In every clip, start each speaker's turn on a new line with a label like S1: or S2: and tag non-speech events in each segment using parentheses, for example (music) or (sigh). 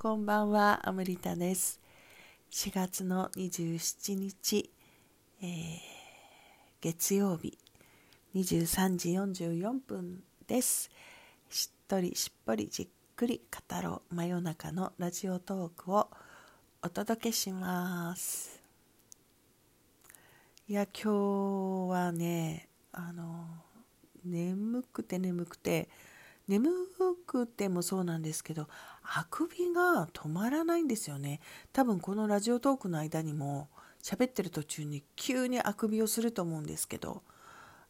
S1: こんばんは、アムリタです。4月の27日、えー、月曜日、23時44分です。しっとりしっぽりじっくり語ろう真夜中のラジオトークをお届けします。いや、今日はね、あの、眠くて眠くて、眠くてもそうなんですけどあくびが止まらないんですよね。多分このラジオトークの間にも喋ってる途中に急にあくびをすると思うんですけど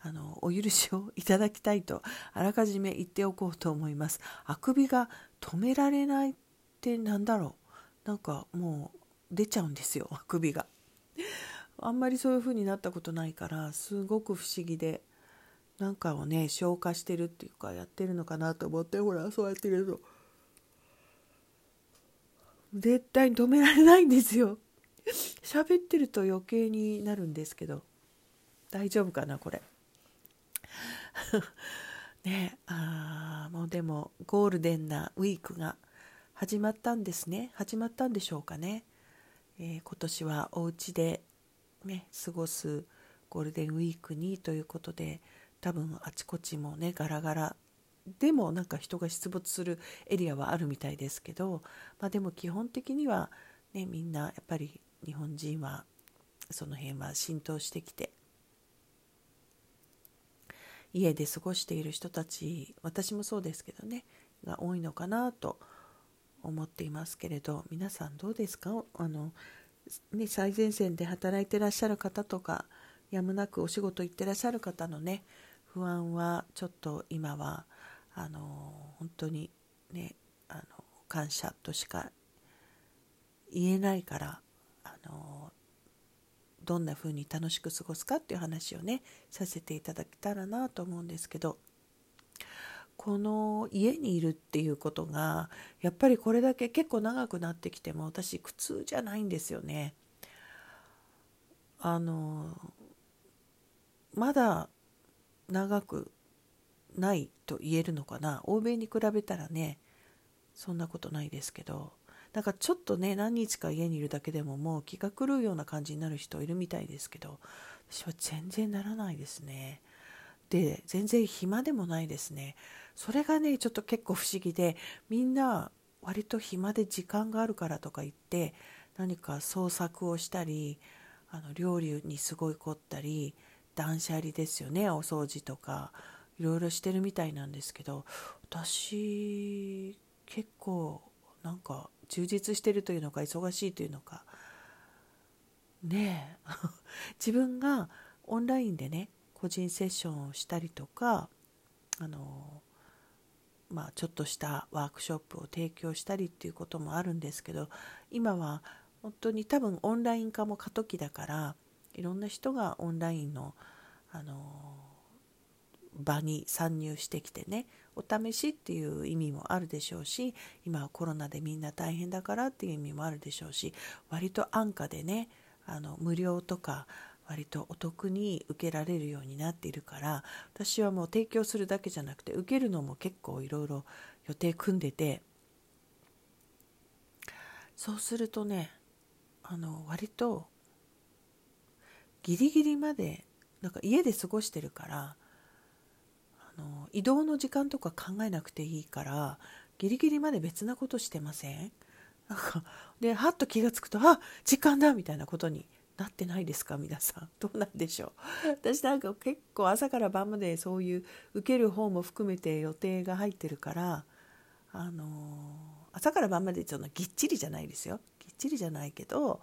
S1: あのお許しをいただきたいとあらかじめ言っておこうと思います。あくびが止められないってなんだろう。なんかもう出ちゃうんですよあくびが。あんまりそういう風になったことないからすごく不思議で。なんかをね消化してるっていうかやってるのかなと思ってほらそうやってると。絶対に止められないんですよ。(laughs) 喋ってると余計になるんですけど。大丈夫かなこれ。(laughs) ねあもうでもゴールデンなウィークが始まったんですね。始まったんでしょうかね、えー、今年はお家でね過ごすゴールデンウィークにということで多分あちこちもねガラガラでもなんか人が出没するエリアはあるみたいですけど、まあ、でも基本的には、ね、みんなやっぱり日本人はその辺は浸透してきて家で過ごしている人たち私もそうですけどねが多いのかなと思っていますけれど皆さんどうですか？あの、ね、最前線で働いてらっしゃる方とかやむなくお仕事行ってらっしゃる方のね不安はちょっと今はあの本当にねあの感謝としか言えないからあのどんな風に楽しく過ごすかっていう話をねさせていただけたらなと思うんですけどこの家にいるっていうことがやっぱりこれだけ結構長くなってきても私苦痛じゃないんですよね。あのまだ長くないと言えるのかな？欧米に比べたらねそんなことないですけど。なんかちょっとね何日か家にいるだけでももう気が狂うような感じになる人いるみたいですけど私は全然ならないですね。で全然暇でもないですね。それがねちょっと結構不思議でみんな割と暇で時間があるからとか言って何か創作をしたりあの料理にすごい凝ったり断捨離ですよねお掃除とか。いろいろしてるみたいなんですけど私結構なんか充実してるというのか忙しいというのか。ねえ。(laughs) 自分がオンラインでね個人セッションをしたりとかあのまあちょっとしたワークショップを提供したりっていうこともあるんですけど今は本当に多分オンライン化も過渡期だからいろんな人がオンラインのあの場に参入してきてねお試しっていう意味もあるでしょうし今はコロナでみんな大変だからっていう意味もあるでしょうし割と安価でねあの無料とか割とお得に受けられるようになっているから私はもう提供するだけじゃなくて受けるのも結構いろいろ予定組んでてそうするとねあの割とギリギリまでなんか家で過ごしてるからあの移動の時間とか考えなくていいからギリギリまで別なことしてません？なんかではっと気が付くとあ時間だみたいなことになってないですか？皆さん。(laughs) どうなんでしょう？私なんか結構朝から晩までそういう受ける方も含めて予定が入ってるからあの朝から晩までそのぎっちりじゃないですよ。ぎっちりじゃないけど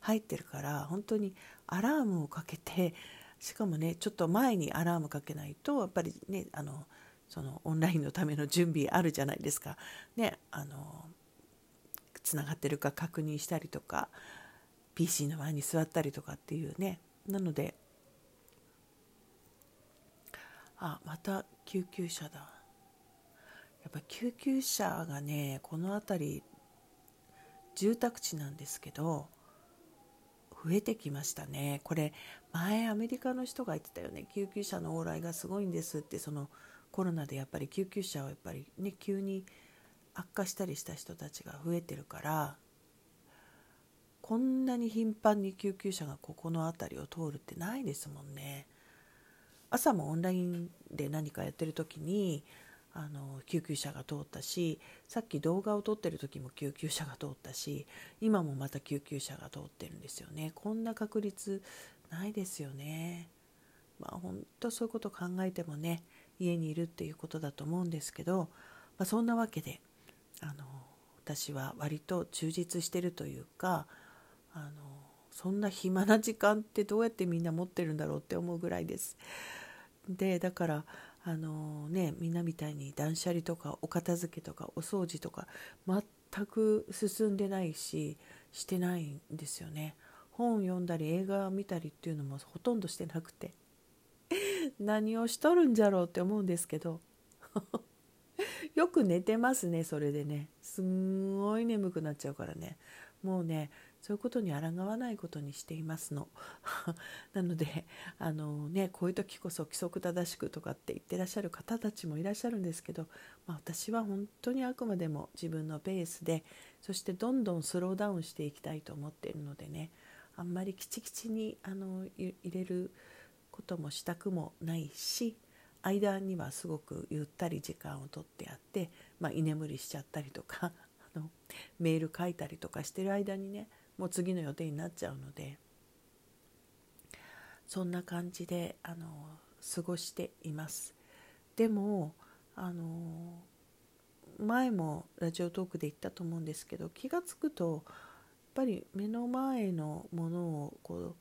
S1: 入ってるから本当にアラームをかけてしかもねちょっと前にアラームかけないとやっぱりねあのそのオンラインのための準備あるじゃないですか。ねあのつながってるか確認したりとか PC の前に座ったりとかっていうねなのであまた救急車だやっぱ救急車がねこの辺り住宅地なんですけど増えてきましたねこれ前アメリカの人が言ってたよね救急車の往来がすごいんですってそのコロナでやっぱり救急車はやっぱりね急に悪化したりした人たちが増えてるからこんなに頻繁に救急車がここの辺りを通るってないですもんね。朝もオンラインで何かやってる時にあの救急車が通ったしさっき動画を撮ってる時も救急車が通ったし今もまた救急車が通ってるんですよねこんな確率ないですよねまあ本当そういうこと考えてもね家にいるっていうことだと思うんですけど、まあ、そんなわけであの私は割と充実してるというかあのそんな暇な時間ってどうやってみんな持ってるんだろうって思うぐらいです。でだからあのねみんなみたいに断捨離とかお片付けとかお掃除とか全く進んでないししてないんですよね。本読んだり映画見たりっていうのもほとんどしてなくて。(laughs) 何をしとるんじゃろうって思うんですけど。(laughs) よく寝てますねそれでね。すんごい眠くなっちゃうからね。もうねそういうことに抗わないことにしていますの。(laughs) なのであのねこういう時こそ規則正しくとかって言ってらっしゃる方たちもいらっしゃるんですけど、まあ、私は本当にあくまでも自分のペースでそしてどんどんスローダウンしていきたいと思っているのでねあんまりきちきちにあの入れることもしたくもないし間にはすごくゆったり時間をとってやって、まあ、居眠りしちゃったりとか (laughs) のメール書いたりとかしてる間にねもう次の予定になっちゃうのでそんな感じであの過ごしています。でもあの前もラジオトークで言ったと思うんですけど気が付くとやっぱり目の前のものをこ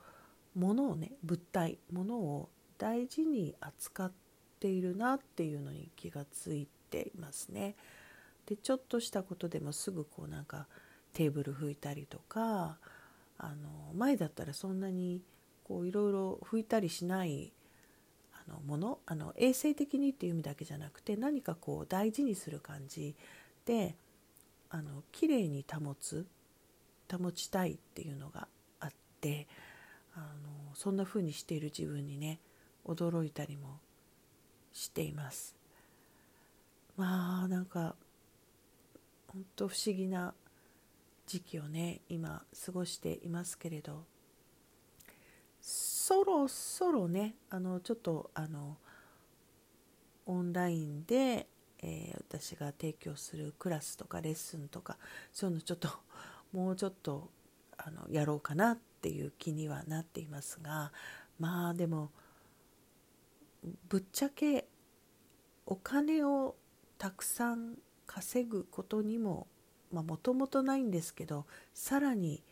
S1: うものをね物体ものを大事に扱っているなっていうのに気がついていますね。でちょっとしたことでもすぐこうなんかテーブル拭いたりとかあの前だったらそんなにこういろいろ拭いたりしないあのものあの衛生的にっていう意味だけじゃなくて何かこう大事にする感じであの綺麗に保つ保ちたいっていうのがあってあのそんな風にしている自分にね驚いたりもしています。まあなんか本当不思議な時期をね今過ごしていますけれどそろそろねあのちょっとあのオンラインで、えー、私が提供するクラスとかレッスンとかそういうのちょっと (laughs) もうちょっとあのやろうかなっていう気にはなっていますがまあでもぶっちゃけお金をたくさん稼ぐことにももともとないんですけどさらに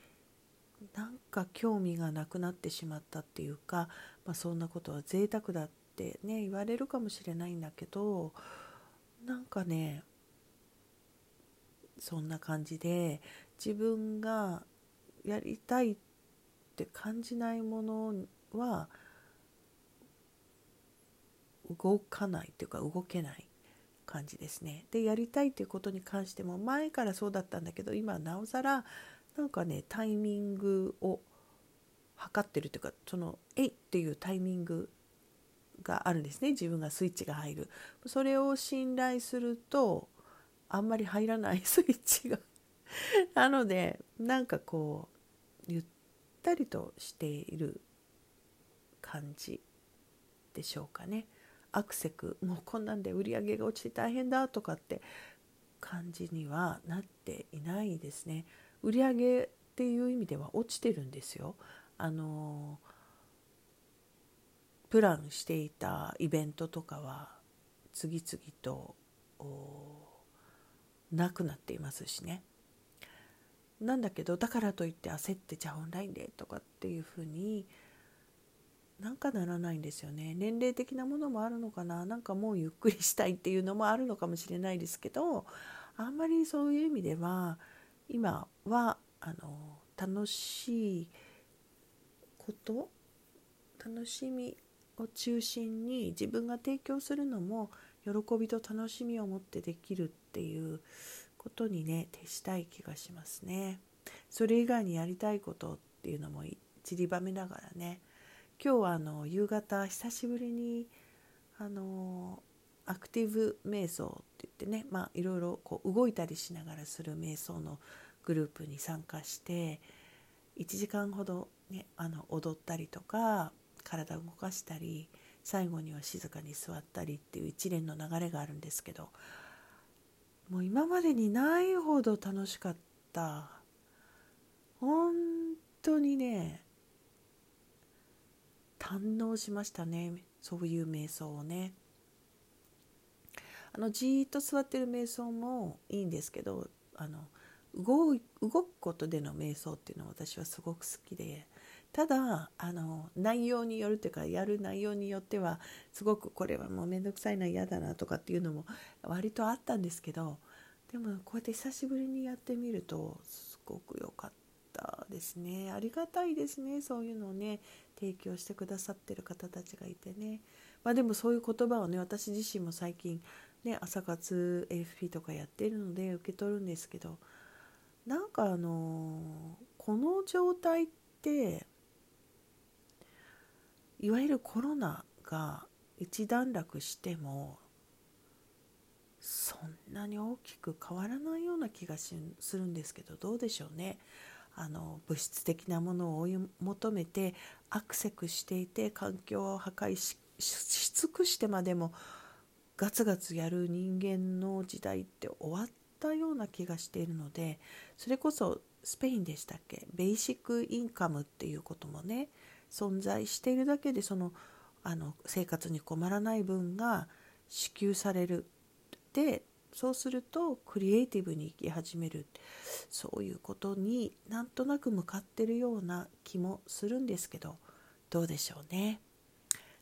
S1: なんか興味がなくなってしまったっていうか、まあ、そんなことは贅沢だってね言われるかもしれないんだけどなんかねそんな感じで自分がやりたいって感じないものは動かないっていうか動けない。感じですね。でやりたいっていうことに関しても前からそうだったんだけど今なおさらなんかねタイミングを測ってるというかその「えい!」っていうタイミングがあるんですね自分がスイッチが入る。それを信頼するとあんまり入らない (laughs) スイッチがなのでなんかこうゆったりとしている感じでしょうかね。アクセクもうこんなんで売り上げが落ちて大変だとかって感じにはなっていないですね。売上っていう意味では落ちてるんですよ。あのプランしていたイベントとかは次々となくなっていますしね。なんだけどだからといって焦ってじゃあオンラインでとかっていうふうになんかならないんですよね年齢的なものもあるのかななんかもうゆっくりしたいっていうのもあるのかもしれないですけどあんまりそういう意味では今はあの楽しいこと楽しみを中心に自分が提供するのも喜びと楽しみを持ってできるっていうことにね徹したい気がしますね。それ以外にやりたいことっていうのも散りばめながらね今日はあの夕方久しぶりにあのアクティブ瞑想って言ってねまあいろいろこう動いたりしながらする瞑想のグループに参加して1時間ほど、ね、あの踊ったりとか体を動かしたり最後には静かに座ったりっていう一連の流れがあるんですけどもう今までにないほど楽しかった。本当にね堪能しましたね。そういう瞑想をね。あのじーっと座ってる瞑想もいいんですけどあの動くことでの瞑想っていうのは私はすごく好きでただあの内容によるというかやる内容によってはすごくこれはもう面倒くさいな嫌だなとかっていうのも割とあったんですけどでもこうやって久しぶりにやってみるとすごく良かったですね。ありがたいですねそういうのをね。提供してくださってる方たちがいてねまあでもそういう言葉をね私自身も最近ね朝活 AFP とかやってるので受け取るんですけどなんかあのこの状態っていわゆるコロナが一段落してもそんなに大きく変わらないような気がするんですけどどうでしょうね。あの物質的なものを追い求めてアクセクしていて環境を破壊しし尽くしてまでもガツガツやる人間の時代って終わったような気がしているのでそれこそスペインでしたっけ？ベーシックインカムっていうこともね存在しているだけでそのあの生活に困らない分が支給される。でそうするとクリエイティブに生き始める。そういうことになんとなく向かってるような気もするんですけどどうでしょうね。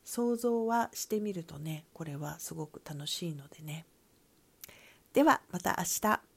S1: 想像はしてみるとねこれはすごく楽しいのでね。ではまた明日。